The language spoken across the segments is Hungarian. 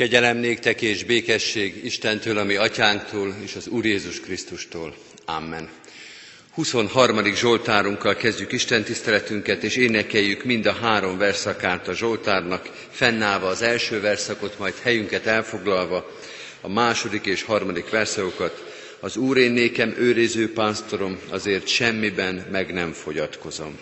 Kegyelem néktek és békesség Istentől, ami atyánktól és az Úr Jézus Krisztustól. Amen. 23. Zsoltárunkkal kezdjük Isten tiszteletünket, és énekeljük mind a három verszakát a Zsoltárnak, fennállva az első verszakot, majd helyünket elfoglalva a második és harmadik verszakokat. Az Úr én nékem őriző pásztorom, azért semmiben meg nem fogyatkozom.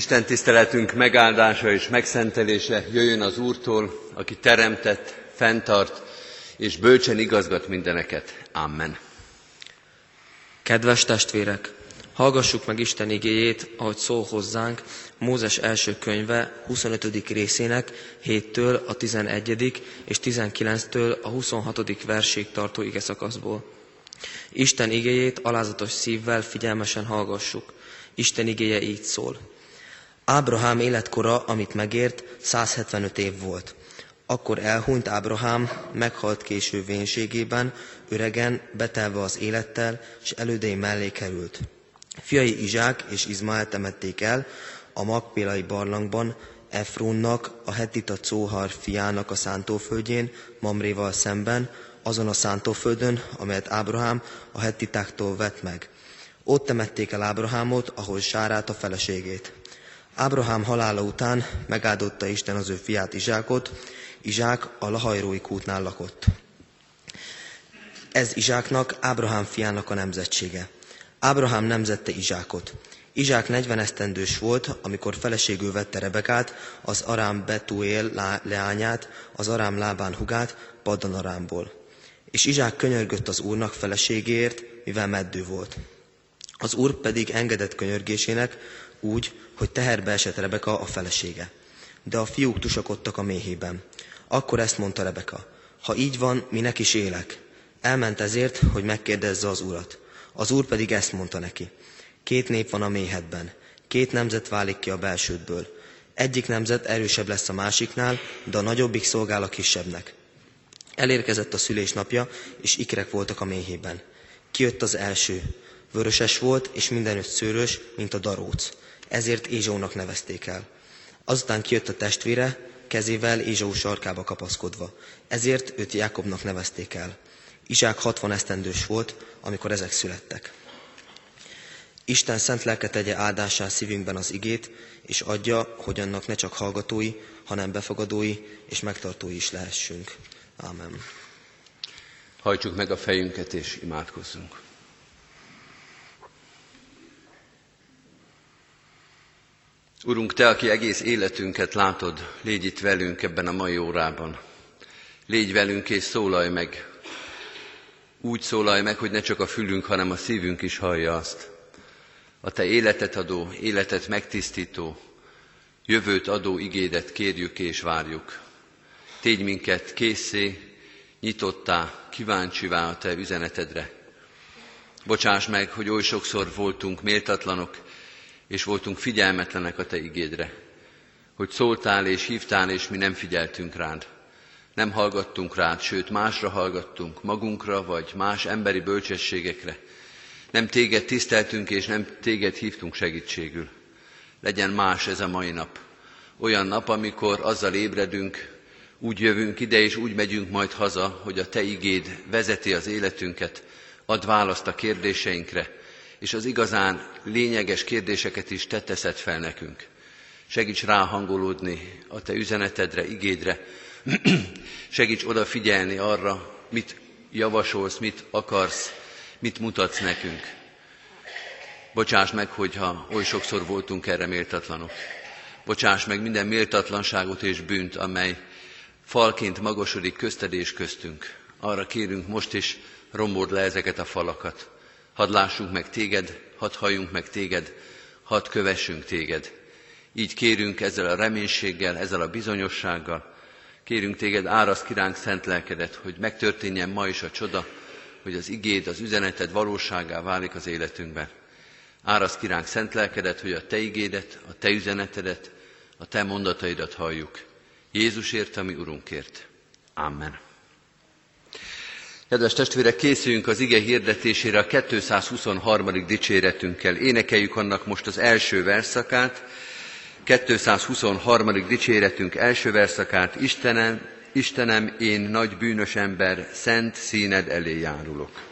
Isten tiszteletünk megáldása és megszentelése jöjjön az Úrtól, aki teremtett, fenntart és bölcsen igazgat mindeneket. Amen. Kedves testvérek, Hallgassuk meg Isten igéjét, ahogy szól hozzánk, Mózes első könyve 25. részének 7-től a 11. és 19-től a 26. versig tartó ige szakaszból. Isten igéjét alázatos szívvel figyelmesen hallgassuk. Isten igéje így szól. Ábrahám életkora, amit megért, 175 év volt. Akkor elhunyt Ábrahám, meghalt késő vénségében, öregen, betelve az élettel, és elődei mellé került. Fiai Izsák és Izmael temették el a Magpélai barlangban, Efrónnak, a Hetita Cóhar fiának a szántóföldjén, Mamréval szemben, azon a szántóföldön, amelyet Ábrahám a hettitáktól vett meg. Ott temették el Ábrahámot, ahol Sárát a feleségét. Ábrahám halála után megáldotta Isten az ő fiát Izsákot, Izsák a lahajrói kútnál lakott. Ez Izsáknak, Ábrahám fiának a nemzetsége. Ábrahám nemzette Izsákot. Izsák 40 esztendős volt, amikor feleségül vette Rebekát, az Arám Betuél leányát, az Arám Lábán hugát, Paddan Arámból. És Izsák könyörgött az úrnak feleségéért, mivel meddő volt. Az úr pedig engedett könyörgésének úgy, hogy teherbe esett Rebeka a felesége. De a fiúk tusakodtak a méhében. Akkor ezt mondta Rebeka, ha így van, minek is élek. Elment ezért, hogy megkérdezze az urat. Az úr pedig ezt mondta neki. Két nép van a méhedben, két nemzet válik ki a belsődből. Egyik nemzet erősebb lesz a másiknál, de a nagyobbik szolgál a kisebbnek. Elérkezett a szülés napja, és ikrek voltak a méhében. Kijött az első. Vöröses volt, és mindenütt szőrös, mint a daróc. Ezért Ézsónak nevezték el. Azután kijött a testvére, kezével Ézsó sarkába kapaszkodva. Ezért őt Jákobnak nevezték el. Izsák 60 esztendős volt, amikor ezek születtek. Isten szent lelke tegye áldásá szívünkben az igét, és adja, hogy annak ne csak hallgatói, hanem befogadói és megtartói is lehessünk. Ámen. Hajtsuk meg a fejünket és imádkozzunk. Urunk, Te, aki egész életünket látod, légy itt velünk ebben a mai órában. Légy velünk és szólalj meg. Úgy szólalj meg, hogy ne csak a fülünk, hanem a szívünk is hallja azt. A Te életet adó, életet megtisztító, jövőt adó igédet kérjük és várjuk. Tégy minket készé, nyitottá, kíváncsivá a Te üzenetedre. Bocsáss meg, hogy oly sokszor voltunk méltatlanok, és voltunk figyelmetlenek a Te igédre, hogy szóltál és hívtál, és mi nem figyeltünk rád. Nem hallgattunk rád, sőt másra hallgattunk, magunkra vagy más emberi bölcsességekre. Nem téged tiszteltünk, és nem téged hívtunk segítségül. Legyen más ez a mai nap. Olyan nap, amikor azzal ébredünk, úgy jövünk ide, és úgy megyünk majd haza, hogy a Te igéd vezeti az életünket, ad választ a kérdéseinkre, és az igazán lényeges kérdéseket is te teszed fel nekünk. Segíts ráhangolódni a te üzenetedre, igédre, segíts odafigyelni arra, mit javasolsz, mit akarsz, mit mutatsz nekünk. Bocsáss meg, hogyha oly sokszor voltunk erre méltatlanok. Bocsáss meg minden méltatlanságot és bűnt, amely falként magasodik közted és köztünk. Arra kérünk most is, rombold le ezeket a falakat. Hadd lássunk meg téged, hadd halljunk meg téged, hadd kövessünk téged. Így kérünk ezzel a reménységgel, ezzel a bizonyossággal, kérünk téged, áraszt kiránk szent lelkedet, hogy megtörténjen ma is a csoda, hogy az igéd, az üzeneted valóságá válik az életünkben. Áraszt kiránk szent lelkedet, hogy a te igédet, a te üzenetedet, a te mondataidat halljuk. Jézusért, ami Urunkért. Amen. Kedves testvérek, készüljünk az ige hirdetésére a 223. dicséretünkkel. Énekeljük annak most az első verszakát. 223. dicséretünk első verszakát. Istenem, Istenem, én nagy bűnös ember, szent színed elé járulok.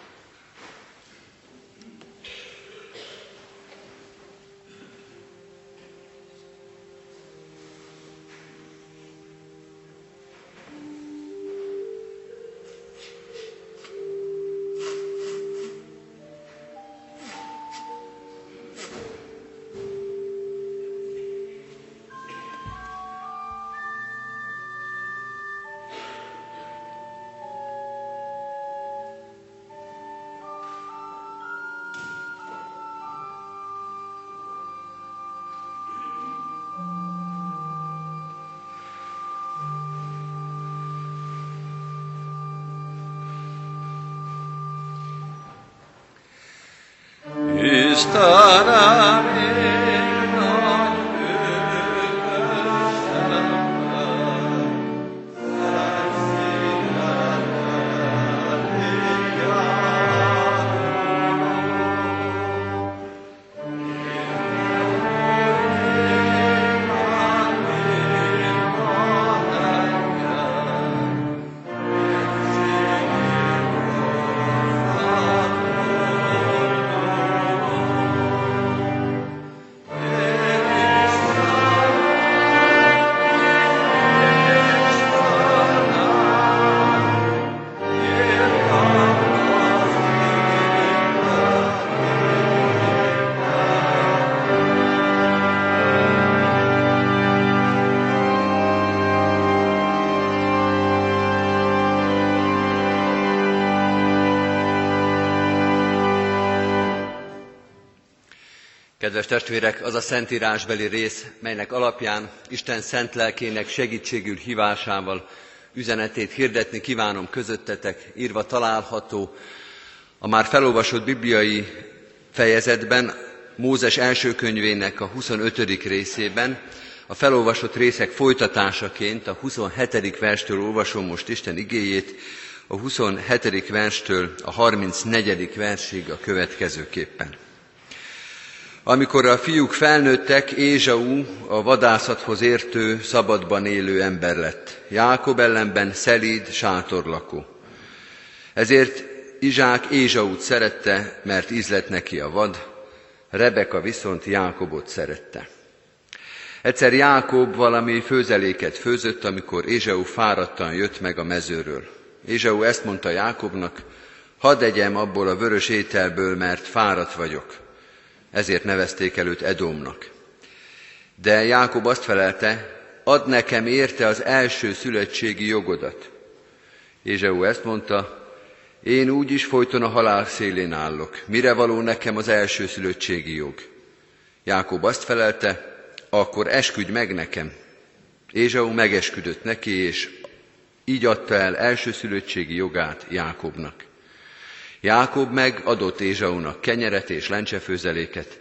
Kedves testvérek, az a szentírásbeli rész, melynek alapján Isten szent lelkének segítségül hívásával üzenetét hirdetni kívánom közöttetek, írva található a már felolvasott bibliai fejezetben, Mózes első könyvének a 25. részében, a felolvasott részek folytatásaként a 27. verstől olvasom most Isten igéjét, a 27. verstől a 34. versig a következőképpen. Amikor a fiúk felnőttek, Ézsau a vadászathoz értő, szabadban élő ember lett. Jákob ellenben szelíd, sátorlakó. Ezért Izsák Ézsaut szerette, mert ízlett neki a vad, Rebeka viszont Jákobot szerette. Egyszer Jákob valami főzeléket főzött, amikor Ézsau fáradtan jött meg a mezőről. Ézsau ezt mondta Jákobnak, hadd egyem abból a vörös ételből, mert fáradt vagyok ezért nevezték előtt Edomnak. De Jákob azt felelte, ad nekem érte az első születségi jogodat. Ézsau ezt mondta, én úgy is folyton a halál szélén állok. Mire való nekem az első szülöttségi jog? Jákob azt felelte, akkor esküdj meg nekem. Ézsau megesküdött neki, és így adta el első szülöttségi jogát Jákobnak. Jákob meg adott Ézsaunak kenyeret és lencsefőzeléket,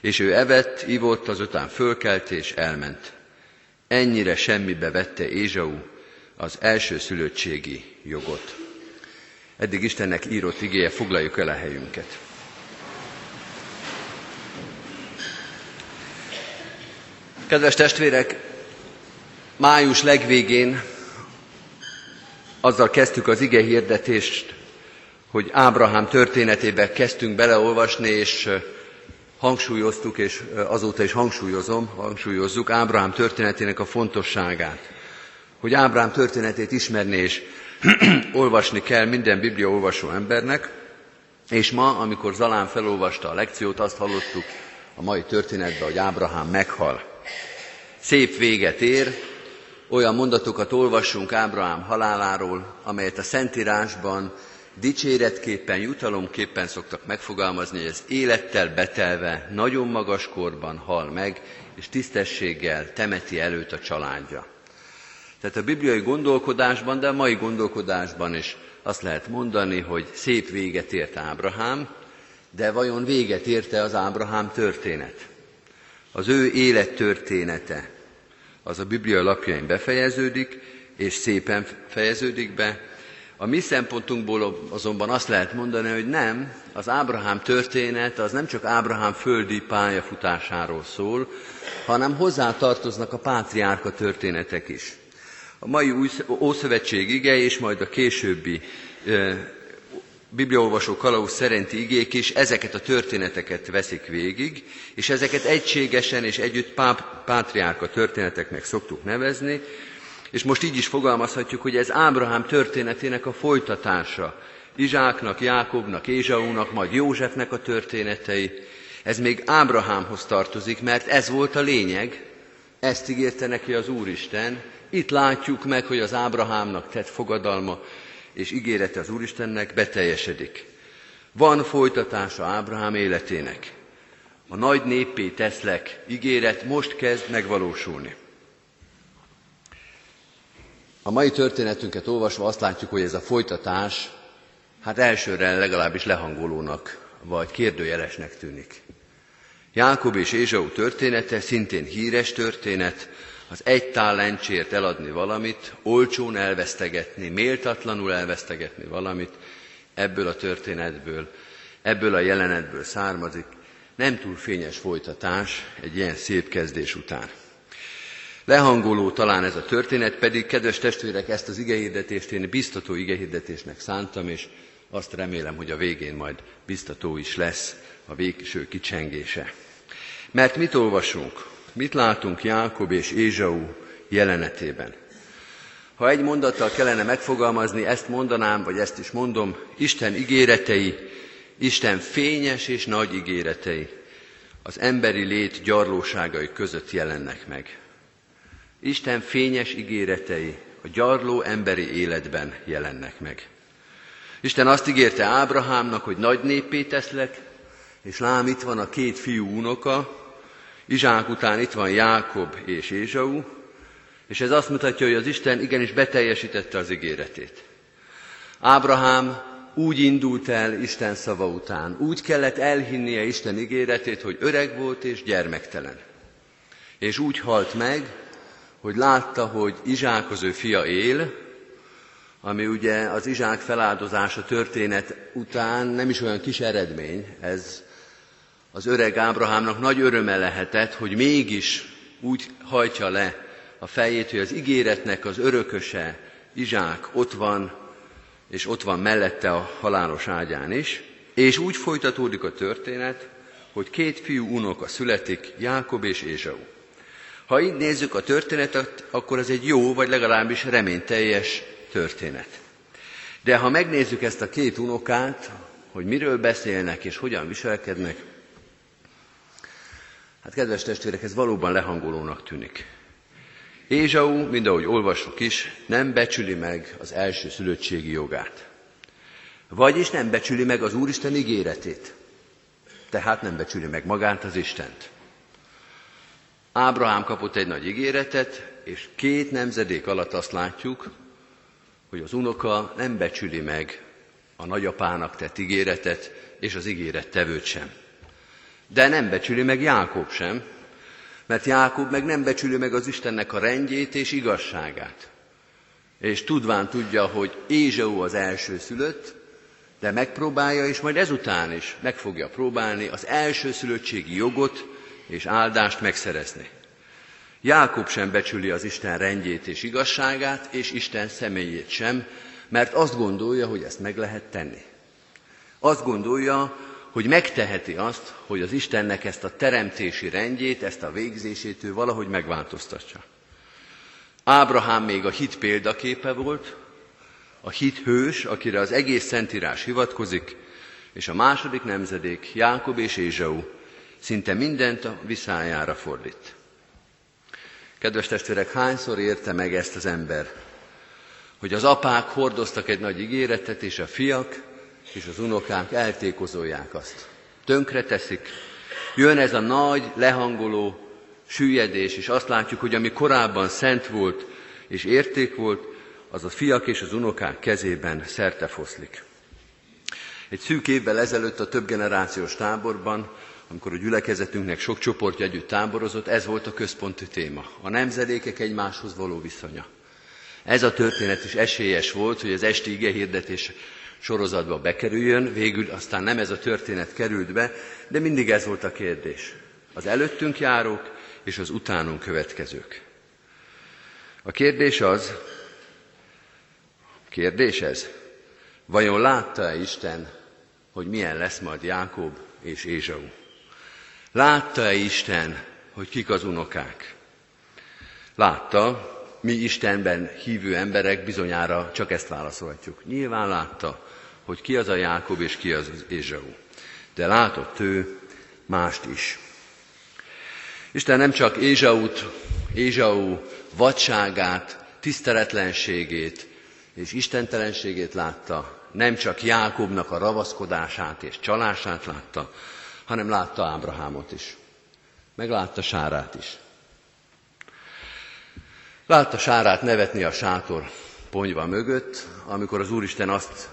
és ő evett, ivott, azután fölkelt és elment. Ennyire semmibe vette Ézsau az első szülöttségi jogot. Eddig Istennek írott igéje, foglaljuk el a helyünket. Kedves testvérek, május legvégén azzal kezdtük az ige hirdetést, hogy Ábrahám történetébe kezdtünk beleolvasni, és hangsúlyoztuk, és azóta is hangsúlyozom, hangsúlyozzuk Ábrahám történetének a fontosságát. Hogy Ábrahám történetét ismerni és olvasni kell minden Biblia olvasó embernek, és ma, amikor Zalán felolvasta a lekciót, azt hallottuk a mai történetben, hogy Ábrahám meghal. Szép véget ér, olyan mondatokat olvassunk Ábrahám haláláról, amelyet a Szentírásban dicséretképpen, jutalomképpen szoktak megfogalmazni, hogy ez élettel betelve, nagyon magas korban hal meg, és tisztességgel temeti előtt a családja. Tehát a bibliai gondolkodásban, de a mai gondolkodásban is azt lehet mondani, hogy szép véget ért Ábrahám, de vajon véget érte az Ábrahám történet? Az ő élettörténete, az a Biblia lapjain befejeződik, és szépen fejeződik be, a mi szempontunkból azonban azt lehet mondani, hogy nem, az Ábrahám történet az nem csak Ábrahám földi pályafutásáról szól, hanem hozzá tartoznak a pátriárka történetek is. A mai új Ószövetség ige és majd a későbbi e, bibliaolvasó kalauz szerinti igék is ezeket a történeteket veszik végig, és ezeket egységesen és együtt páp, pátriárka történeteknek szoktuk nevezni, és most így is fogalmazhatjuk, hogy ez Ábrahám történetének a folytatása. Izsáknak, Jákobnak, Ézsaúnak, majd Józsefnek a történetei. Ez még Ábrahámhoz tartozik, mert ez volt a lényeg. Ezt ígérte neki az Úristen. Itt látjuk meg, hogy az Ábrahámnak tett fogadalma és ígérete az Úristennek beteljesedik. Van folytatása Ábrahám életének. A nagy néppé teszlek ígéret most kezd megvalósulni. A mai történetünket olvasva azt látjuk, hogy ez a folytatás, hát elsőre legalábbis lehangolónak, vagy kérdőjelesnek tűnik. Jákob és Ézsau története szintén híres történet, az egy talencsért eladni valamit, olcsón elvesztegetni, méltatlanul elvesztegetni valamit, ebből a történetből, ebből a jelenetből származik. Nem túl fényes folytatás egy ilyen szép kezdés után. Lehangoló talán ez a történet, pedig, kedves testvérek, ezt az igehirdetést én biztató igehirdetésnek szántam, és azt remélem, hogy a végén majd biztató is lesz a végső kicsengése. Mert mit olvasunk? Mit látunk Jákob és Ézsau jelenetében? Ha egy mondattal kellene megfogalmazni, ezt mondanám, vagy ezt is mondom, Isten ígéretei, Isten fényes és nagy ígéretei az emberi lét gyarlóságai között jelennek meg. Isten fényes ígéretei a gyarló emberi életben jelennek meg. Isten azt ígérte Ábrahámnak, hogy nagy néppé teszlek, és lám itt van a két fiú unoka, Izsák után itt van Jákob és Ézsau, és ez azt mutatja, hogy az Isten igenis beteljesítette az ígéretét. Ábrahám úgy indult el Isten szava után, úgy kellett elhinnie Isten ígéretét, hogy öreg volt és gyermektelen. És úgy halt meg, hogy látta, hogy Izsák az ő fia él, ami ugye az Izsák feláldozása történet után nem is olyan kis eredmény, ez az öreg Ábrahámnak nagy öröme lehetett, hogy mégis úgy hajtja le a fejét, hogy az ígéretnek az örököse, Izsák ott van, és ott van mellette a halálos ágyán is, és úgy folytatódik a történet, hogy két fiú unoka születik, Jákob és Ézsau. Ha így nézzük a történetet, akkor ez egy jó, vagy legalábbis reményteljes történet. De ha megnézzük ezt a két unokát, hogy miről beszélnek és hogyan viselkednek, hát kedves testvérek, ez valóban lehangolónak tűnik. Ézsau, mind ahogy olvasok is, nem becsüli meg az első szülöttségi jogát. Vagyis nem becsüli meg az Úristen ígéretét. Tehát nem becsüli meg magát az Istent. Ábrahám kapott egy nagy ígéretet, és két nemzedék alatt azt látjuk, hogy az unoka nem becsüli meg a nagyapának tett ígéretet, és az ígéret tevőt sem. De nem becsüli meg Jákob sem, mert Jákob meg nem becsüli meg az Istennek a rendjét és igazságát. És tudván tudja, hogy Ézsau az első szülött, de megpróbálja, és majd ezután is meg fogja próbálni az első szülöttségi jogot és áldást megszerezni. Jákob sem becsüli az Isten rendjét és igazságát, és Isten személyét sem, mert azt gondolja, hogy ezt meg lehet tenni. Azt gondolja, hogy megteheti azt, hogy az Istennek ezt a teremtési rendjét, ezt a végzését ő valahogy megváltoztatja. Ábrahám még a hit példaképe volt, a hit hős, akire az egész Szentírás hivatkozik, és a második nemzedék, Jákob és Ézsau szinte mindent a viszájára fordít. Kedves testvérek, hányszor érte meg ezt az ember, hogy az apák hordoztak egy nagy ígéretet, és a fiak és az unokák eltékozolják azt. Tönkre teszik. Jön ez a nagy, lehangoló süllyedés, és azt látjuk, hogy ami korábban szent volt és érték volt, az a fiak és az unokák kezében szerte foszlik. Egy szűk évvel ezelőtt a több generációs táborban, amikor a gyülekezetünknek sok csoportja együtt táborozott, ez volt a központi téma. A nemzedékek egymáshoz való viszonya. Ez a történet is esélyes volt, hogy az esti igehirdetés sorozatba bekerüljön, végül aztán nem ez a történet került be, de mindig ez volt a kérdés. Az előttünk járók és az utánunk következők. A kérdés az, kérdés ez, vajon látta-e Isten, hogy milyen lesz majd Jákob és Ézsau? Látta-e Isten, hogy kik az unokák? Látta, mi Istenben hívő emberek bizonyára csak ezt válaszolhatjuk. Nyilván látta, hogy ki az a Jákob és ki az Ézsau. De látott ő mást is. Isten nem csak Ézsaut, Ézsau vadságát, tiszteletlenségét és istentelenségét látta, nem csak Jákobnak a ravaszkodását és csalását látta, hanem látta Ábrahámot is. Meglátta Sárát is. Látta Sárát nevetni a sátor ponyva mögött, amikor az Úristen azt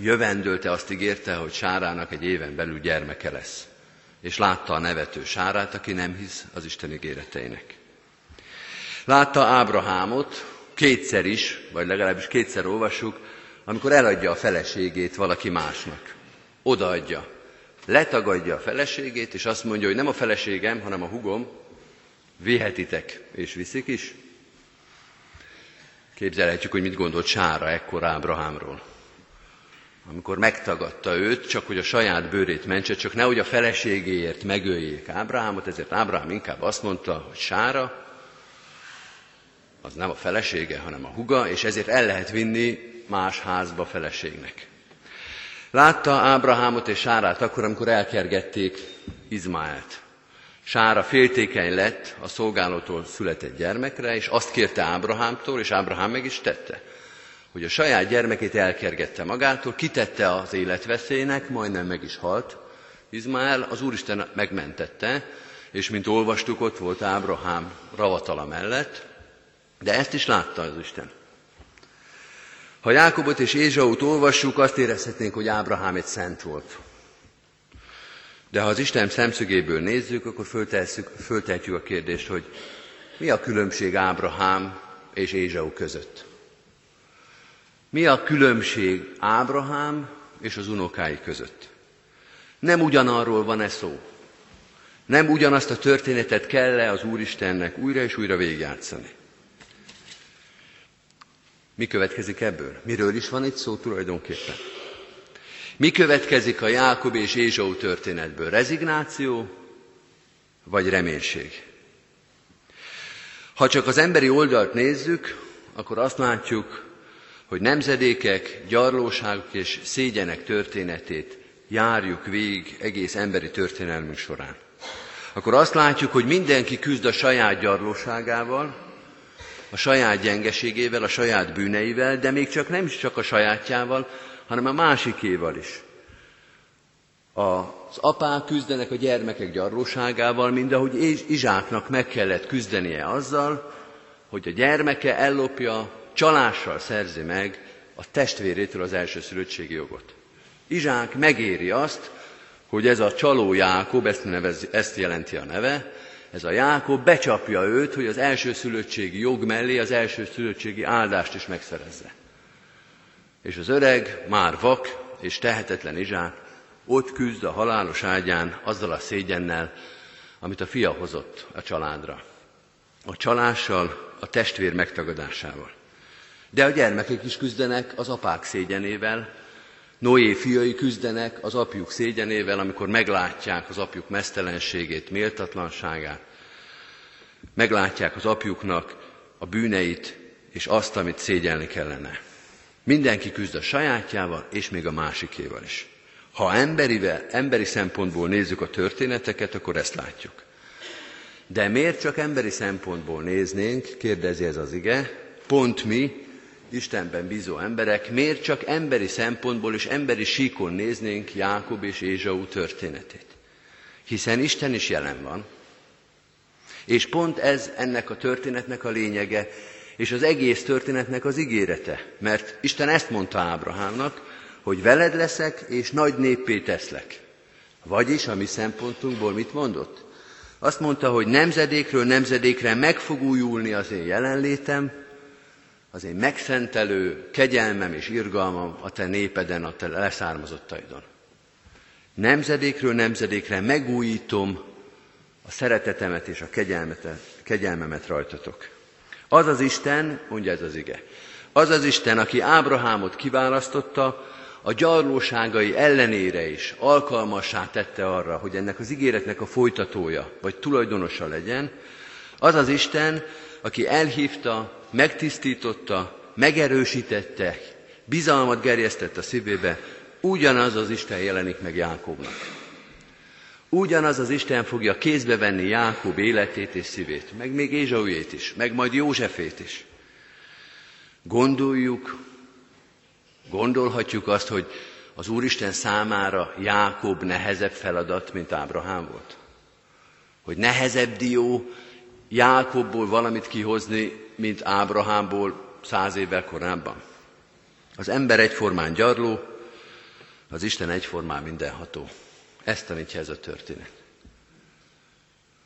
jövendőlte, azt ígérte, hogy Sárának egy éven belül gyermeke lesz. és látta a nevető sárát, aki nem hisz az Isten ígéreteinek. Látta Ábrahámot kétszer is, vagy legalábbis kétszer olvassuk, amikor eladja a feleségét valaki másnak. Odaadja. Letagadja a feleségét, és azt mondja, hogy nem a feleségem, hanem a hugom, vihetitek, és viszik is. Képzelhetjük, hogy mit gondolt Sára ekkor Ábrahámról. Amikor megtagadta őt, csak hogy a saját bőrét mentse, csak nehogy a feleségéért megöljék Ábrahámot, ezért Ábrahám inkább azt mondta, hogy Sára, az nem a felesége, hanem a huga, és ezért el lehet vinni más házba feleségnek. Látta Ábrahámot és Sárát akkor, amikor elkergették Izmaelt. Sára féltékeny lett a szolgálótól született gyermekre, és azt kérte Ábrahámtól, és Ábrahám meg is tette, hogy a saját gyermekét elkergette magától, kitette az életveszélynek, majdnem meg is halt. Izmael az Úristen megmentette, és mint olvastuk, ott volt Ábrahám ravatala mellett, de ezt is látta az Isten. Ha Jákobot és Ézsaut olvassuk, azt érezhetnénk, hogy Ábrahám egy szent volt. De ha az Isten szemszögéből nézzük, akkor föltehetjük a kérdést, hogy mi a különbség Ábrahám és Ézsau között? Mi a különbség Ábrahám és az unokái között? Nem ugyanarról van-e szó? Nem ugyanazt a történetet kell-e az Úristennek újra és újra végigjátszani? Mi következik ebből? Miről is van itt szó tulajdonképpen? Mi következik a Jákob és Ézsau történetből? Rezignáció vagy reménység? Ha csak az emberi oldalt nézzük, akkor azt látjuk, hogy nemzedékek, gyarlóságok és szégyenek történetét járjuk végig egész emberi történelmünk során. Akkor azt látjuk, hogy mindenki küzd a saját gyarlóságával, a saját gyengeségével, a saját bűneivel, de még csak nem is csak a sajátjával, hanem a másikéval is. Az apák küzdenek a gyermekek gyarlóságával, mind ahogy Izsáknak meg kellett küzdenie azzal, hogy a gyermeke ellopja, csalással szerzi meg a testvérétől az elsőszülöttségi jogot. Izsák megéri azt, hogy ez a csaló Jákob, ezt, nevez, ezt jelenti a neve, ez a Jákob becsapja őt, hogy az elsőszülöttségi jog mellé az elsőszülöttségi áldást is megszerezze. És az öreg, már vak és tehetetlen Izsák ott küzd a halálos ágyán azzal a szégyennel, amit a fia hozott a családra. A csalással, a testvér megtagadásával. De a gyermekek is küzdenek az apák szégyenével, Noé fiai küzdenek az apjuk szégyenével, amikor meglátják az apjuk mesztelenségét, méltatlanságát, meglátják az apjuknak a bűneit és azt, amit szégyelni kellene. Mindenki küzd a sajátjával, és még a másikéval is. Ha emberivel, emberi szempontból nézzük a történeteket, akkor ezt látjuk. De miért csak emberi szempontból néznénk, kérdezi ez az ige, pont mi, Istenben bízó emberek, miért csak emberi szempontból és emberi síkon néznénk Jákob és Ézsau történetét? Hiszen Isten is jelen van. És pont ez ennek a történetnek a lényege, és az egész történetnek az ígérete. Mert Isten ezt mondta Ábrahámnak, hogy veled leszek, és nagy néppé teszlek. Vagyis a mi szempontunkból mit mondott? Azt mondta, hogy nemzedékről nemzedékre meg fog újulni az én jelenlétem, az én megszentelő kegyelmem és irgalmam a te népeden, a te leszármazottaidon. Nemzedékről nemzedékre megújítom a szeretetemet és a kegyelmemet rajtatok. Az az Isten, mondja ez az ige, az az Isten, aki Ábrahámot kiválasztotta, a gyarlóságai ellenére is alkalmassá tette arra, hogy ennek az ígéretnek a folytatója, vagy tulajdonosa legyen, az az Isten, aki elhívta, megtisztította, megerősítette, bizalmat gerjesztett a szívébe, ugyanaz az Isten jelenik meg Jákobnak. Ugyanaz az Isten fogja kézbe venni Jákob életét és szívét, meg még Ézsaujét is, meg majd Józsefét is. Gondoljuk, gondolhatjuk azt, hogy az Úristen számára Jákob nehezebb feladat, mint Ábrahám volt. Hogy nehezebb dió Jákobból valamit kihozni, mint Ábrahámból száz évvel korábban. Az ember egyformán gyarló, az Isten egyformán mindenható. Ezt tanítja ez a történet.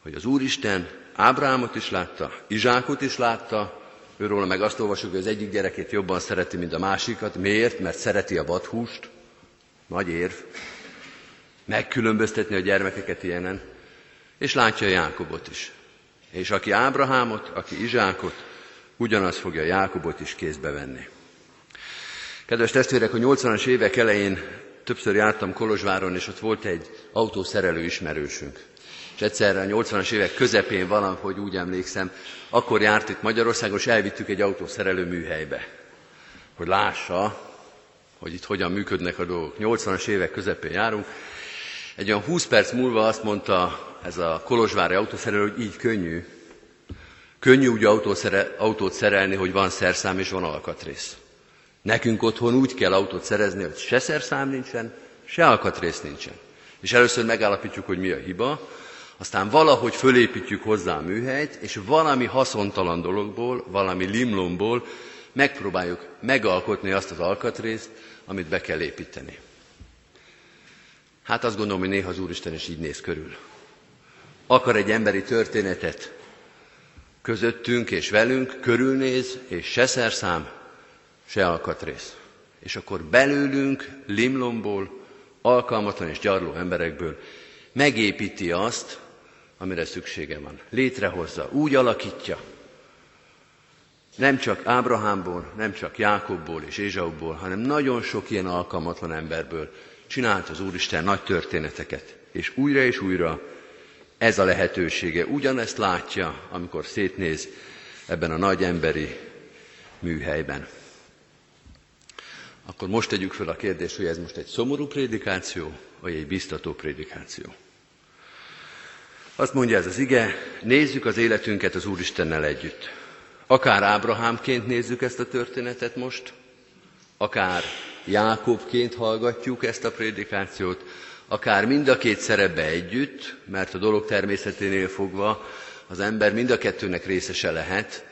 hogy az Úristen Ábrámot is látta, Izsákot is látta, őről meg azt olvasjuk, hogy az egyik gyerekét jobban szereti, mint a másikat. Miért? Mert szereti a vadhúst. Nagy érv. Megkülönböztetni a gyermekeket ilyenen. És látja Jákobot is. És aki Ábrahámot, aki Izsákot, ugyanaz fogja Jákobot is kézbe venni. Kedves testvérek, a 80-as évek elején többször jártam Kolozsváron, és ott volt egy autószerelő ismerősünk. És egyszerre a 80-as évek közepén valahogy úgy emlékszem, akkor járt itt Magyarországon, és elvittük egy autószerelő műhelybe, hogy lássa, hogy itt hogyan működnek a dolgok. 80-as évek közepén járunk. Egy olyan 20 perc múlva azt mondta ez a kolozsvári autószerelő, hogy így könnyű. Könnyű úgy autót szerelni, hogy van szerszám és van alkatrész. Nekünk otthon úgy kell autót szerezni, hogy se szerszám nincsen, se alkatrész nincsen. És először megállapítjuk, hogy mi a hiba, aztán valahogy fölépítjük hozzá a műhelyt, és valami haszontalan dologból, valami limlomból megpróbáljuk megalkotni azt az alkatrészt, amit be kell építeni. Hát azt gondolom, hogy néha az Úristen is így néz körül. Akar egy emberi történetet közöttünk és velünk, körülnéz, és se szerszám, se alkatrész. És akkor belőlünk, limlomból, alkalmatlan és gyarló emberekből megépíti azt, amire szüksége van. Létrehozza, úgy alakítja. Nem csak Ábrahámból, nem csak Jákobból és Ézsauból, hanem nagyon sok ilyen alkalmatlan emberből csinált az Úristen nagy történeteket. És újra és újra ez a lehetősége. Ugyanezt látja, amikor szétnéz ebben a nagy emberi műhelyben. Akkor most tegyük fel a kérdést, hogy ez most egy szomorú prédikáció, vagy egy biztató prédikáció. Azt mondja ez az ige, nézzük az életünket az Úristennel együtt. Akár Ábrahámként nézzük ezt a történetet most, akár Jákobként hallgatjuk ezt a prédikációt, akár mind a két szerepbe együtt, mert a dolog természeténél fogva az ember mind a kettőnek részese lehet.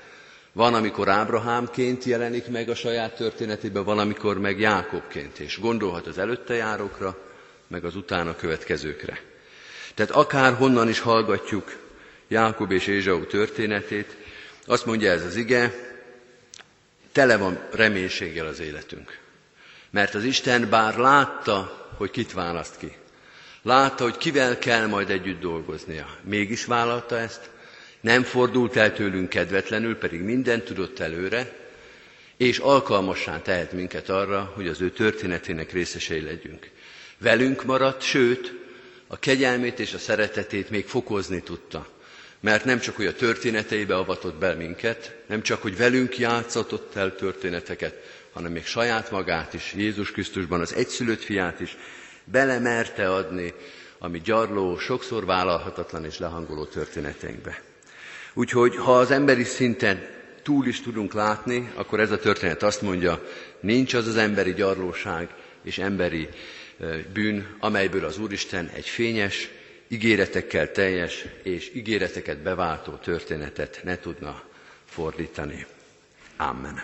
Van, amikor Ábrahámként jelenik meg a saját történetében, van, amikor meg Jákobként, és gondolhat az előtte járókra, meg az utána következőkre. Tehát akár honnan is hallgatjuk Jákob és Ézsau történetét, azt mondja ez az ige, tele van reménységgel az életünk. Mert az Isten bár látta, hogy kit választ ki, látta, hogy kivel kell majd együtt dolgoznia, mégis vállalta ezt, nem fordult el tőlünk kedvetlenül, pedig mindent tudott előre, és alkalmassá tehet minket arra, hogy az ő történetének részesei legyünk. Velünk maradt, sőt, a kegyelmét és a szeretetét még fokozni tudta. Mert nem csak, hogy a történeteibe avatott be minket, nem csak, hogy velünk játszott el történeteket, hanem még saját magát is, Jézus Krisztusban az egyszülött fiát is belemerte adni, ami gyarló, sokszor vállalhatatlan és lehangoló történeteinkbe. Úgyhogy ha az emberi szinten túl is tudunk látni, akkor ez a történet azt mondja, nincs az az emberi gyarlóság és emberi bűn, amelyből az Úristen egy fényes, ígéretekkel teljes és ígéreteket beváltó történetet ne tudna fordítani. Amen.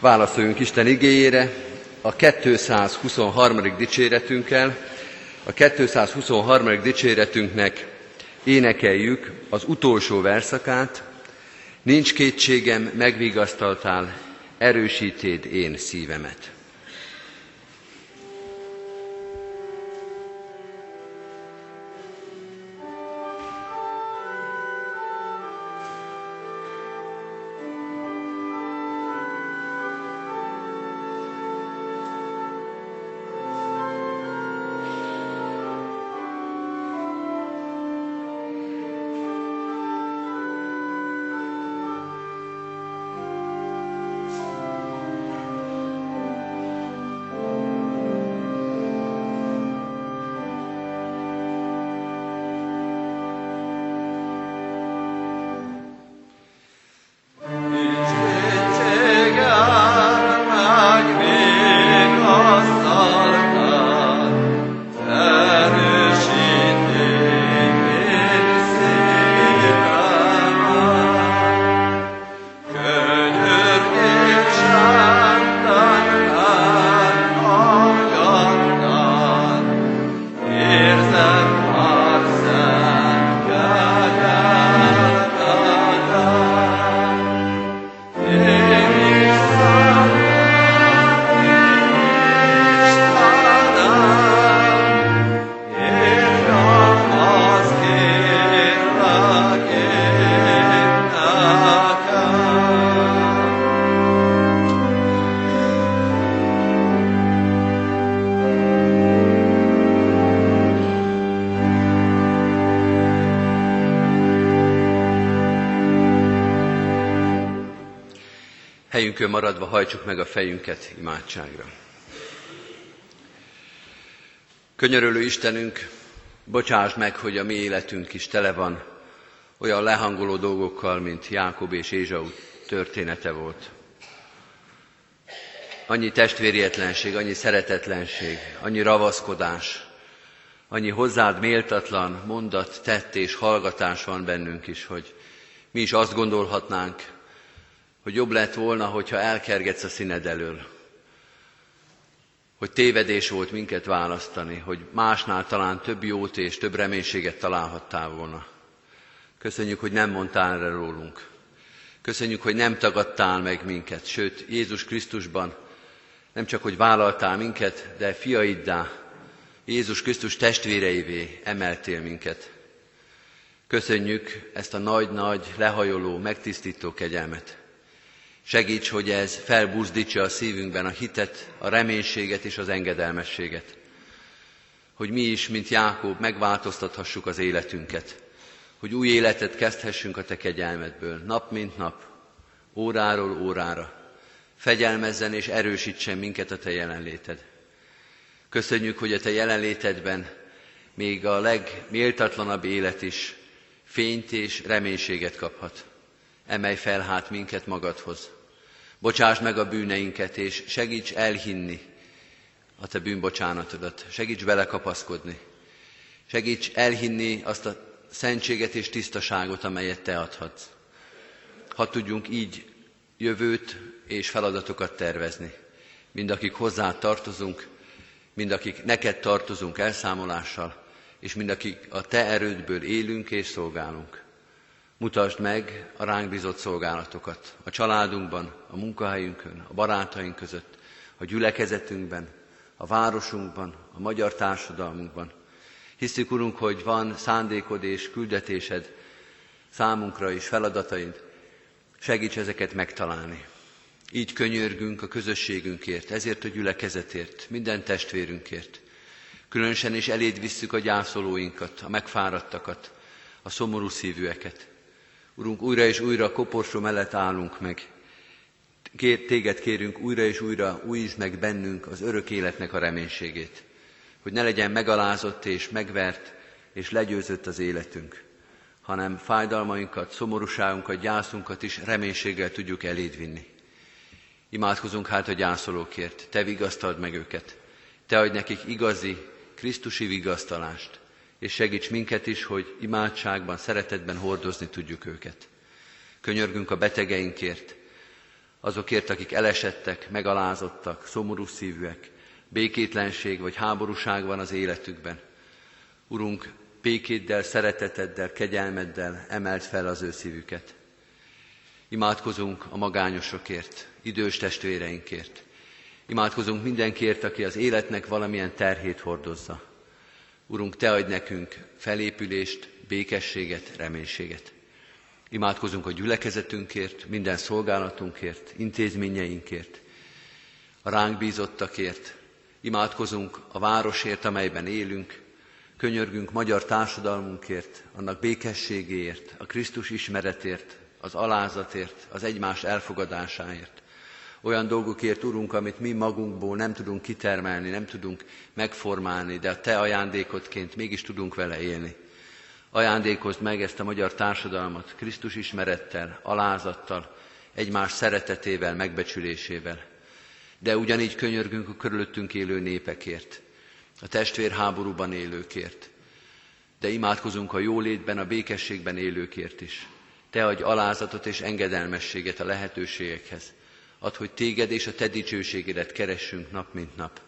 Válaszoljunk Isten igéjére a 223. dicséretünkkel. A 223. dicséretünknek énekeljük az utolsó verszakát. Nincs kétségem, megvigasztaltál, erősítéd én szívemet. Maradva hajtsuk meg a fejünket imádságra. Könyörölő Istenünk, bocsáss meg, hogy a mi életünk is tele van olyan lehangoló dolgokkal, mint Jákob és Ézsau története volt. Annyi testvérietlenség, annyi szeretetlenség, annyi ravaszkodás, annyi hozzád méltatlan mondat, tett és hallgatás van bennünk is, hogy mi is azt gondolhatnánk, hogy jobb lett volna, hogyha elkergetsz a színed elől. Hogy tévedés volt minket választani, hogy másnál talán több jót és több reménységet találhattál volna. Köszönjük, hogy nem mondtál erre rólunk. Köszönjük, hogy nem tagadtál meg minket, sőt, Jézus Krisztusban nem csak, hogy vállaltál minket, de fiaiddá, Jézus Krisztus testvéreivé emeltél minket. Köszönjük ezt a nagy-nagy, lehajoló, megtisztító kegyelmet. Segíts, hogy ez felbuzdítsa a szívünkben a hitet, a reménységet és az engedelmességet. Hogy mi is, mint Jákob, megváltoztathassuk az életünket. Hogy új életet kezdhessünk a Te kegyelmedből, nap mint nap, óráról órára. Fegyelmezzen és erősítsen minket a Te jelenléted. Köszönjük, hogy a Te jelenlétedben még a legméltatlanabb élet is fényt és reménységet kaphat. Emelj fel hát minket magadhoz. Bocsáss meg a bűneinket, és segíts elhinni a Te bűnbocsánatodat. Segíts belekapaszkodni. Segíts elhinni azt a szentséget és tisztaságot, amelyet Te adhatsz. Ha tudjunk így jövőt és feladatokat tervezni. Mind akik hozzá tartozunk, mind akik neked tartozunk elszámolással, és mind akik a Te erődből élünk és szolgálunk. Mutasd meg a ránk bizott szolgálatokat a családunkban, a munkahelyünkön, a barátaink között, a gyülekezetünkben, a városunkban, a magyar társadalmunkban. Hiszük, Urunk, hogy van szándékod és küldetésed számunkra is, feladataid. Segíts ezeket megtalálni. Így könyörgünk a közösségünkért, ezért a gyülekezetért, minden testvérünkért. Különösen is eléd visszük a gyászolóinkat, a megfáradtakat, a szomorú szívűeket. Urunk, újra és újra koporsó mellett állunk meg. Téged kérünk újra és újra, újítsd meg bennünk az örök életnek a reménységét. Hogy ne legyen megalázott és megvert és legyőzött az életünk, hanem fájdalmainkat, szomorúságunkat, gyászunkat is reménységgel tudjuk eléd vinni. Imádkozunk hát a gyászolókért, Te vigasztald meg őket, Te adj nekik igazi, Krisztusi vigasztalást, és segíts minket is, hogy imádságban, szeretetben hordozni tudjuk őket. Könyörgünk a betegeinkért, azokért, akik elesettek, megalázottak, szomorú szívűek, békétlenség vagy háborúság van az életükben. Urunk, békéddel, szereteteddel, kegyelmeddel emelt fel az ő szívüket. Imádkozunk a magányosokért, idős testvéreinkért. Imádkozunk mindenkért, aki az életnek valamilyen terhét hordozza. Urunk, Te adj nekünk felépülést, békességet, reménységet. Imádkozunk a gyülekezetünkért, minden szolgálatunkért, intézményeinkért, a ránk bízottakért. Imádkozunk a városért, amelyben élünk, könyörgünk magyar társadalmunkért, annak békességéért, a Krisztus ismeretért, az alázatért, az egymás elfogadásáért. Olyan dolgokért, Urunk, amit mi magunkból nem tudunk kitermelni, nem tudunk megformálni, de a Te ajándékodként mégis tudunk vele élni. Ajándékozd meg ezt a magyar társadalmat Krisztus ismerettel, alázattal, egymás szeretetével, megbecsülésével. De ugyanígy könyörgünk a körülöttünk élő népekért, a testvérháborúban élőkért, de imádkozunk a jólétben, a békességben élőkért is. Te adj alázatot és engedelmességet a lehetőségekhez. Add, hogy téged és a te dicsőségedet keressünk nap mint nap.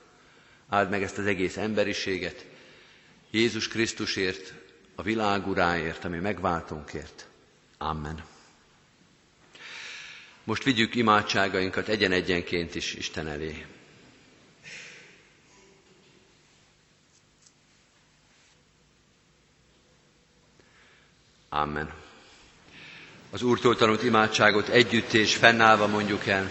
Áld meg ezt az egész emberiséget, Jézus Krisztusért, a világ uráért, ami megváltónkért. Amen. Most vigyük imádságainkat egyen-egyenként is Isten elé. Amen az Úrtól tanult imádságot együtt és fennállva mondjuk el.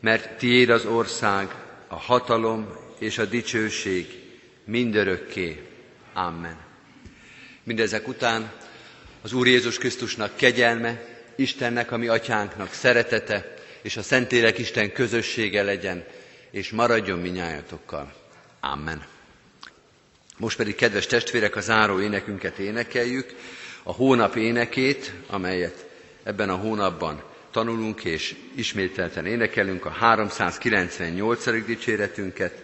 mert tiéd az ország, a hatalom és a dicsőség mindörökké. Amen. Mindezek után az Úr Jézus Krisztusnak kegyelme, Istennek, ami atyánknak szeretete, és a Szentlélek Isten közössége legyen, és maradjon minnyájatokkal. Amen. Most pedig, kedves testvérek, a záró énekünket énekeljük, a hónap énekét, amelyet ebben a hónapban tanulunk és ismételten énekelünk, a 398. dicséretünket,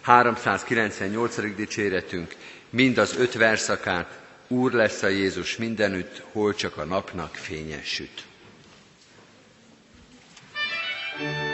398. dicséretünk, mind az öt verszakát, Úr lesz a Jézus mindenütt, hol csak a napnak fényes süt. thank you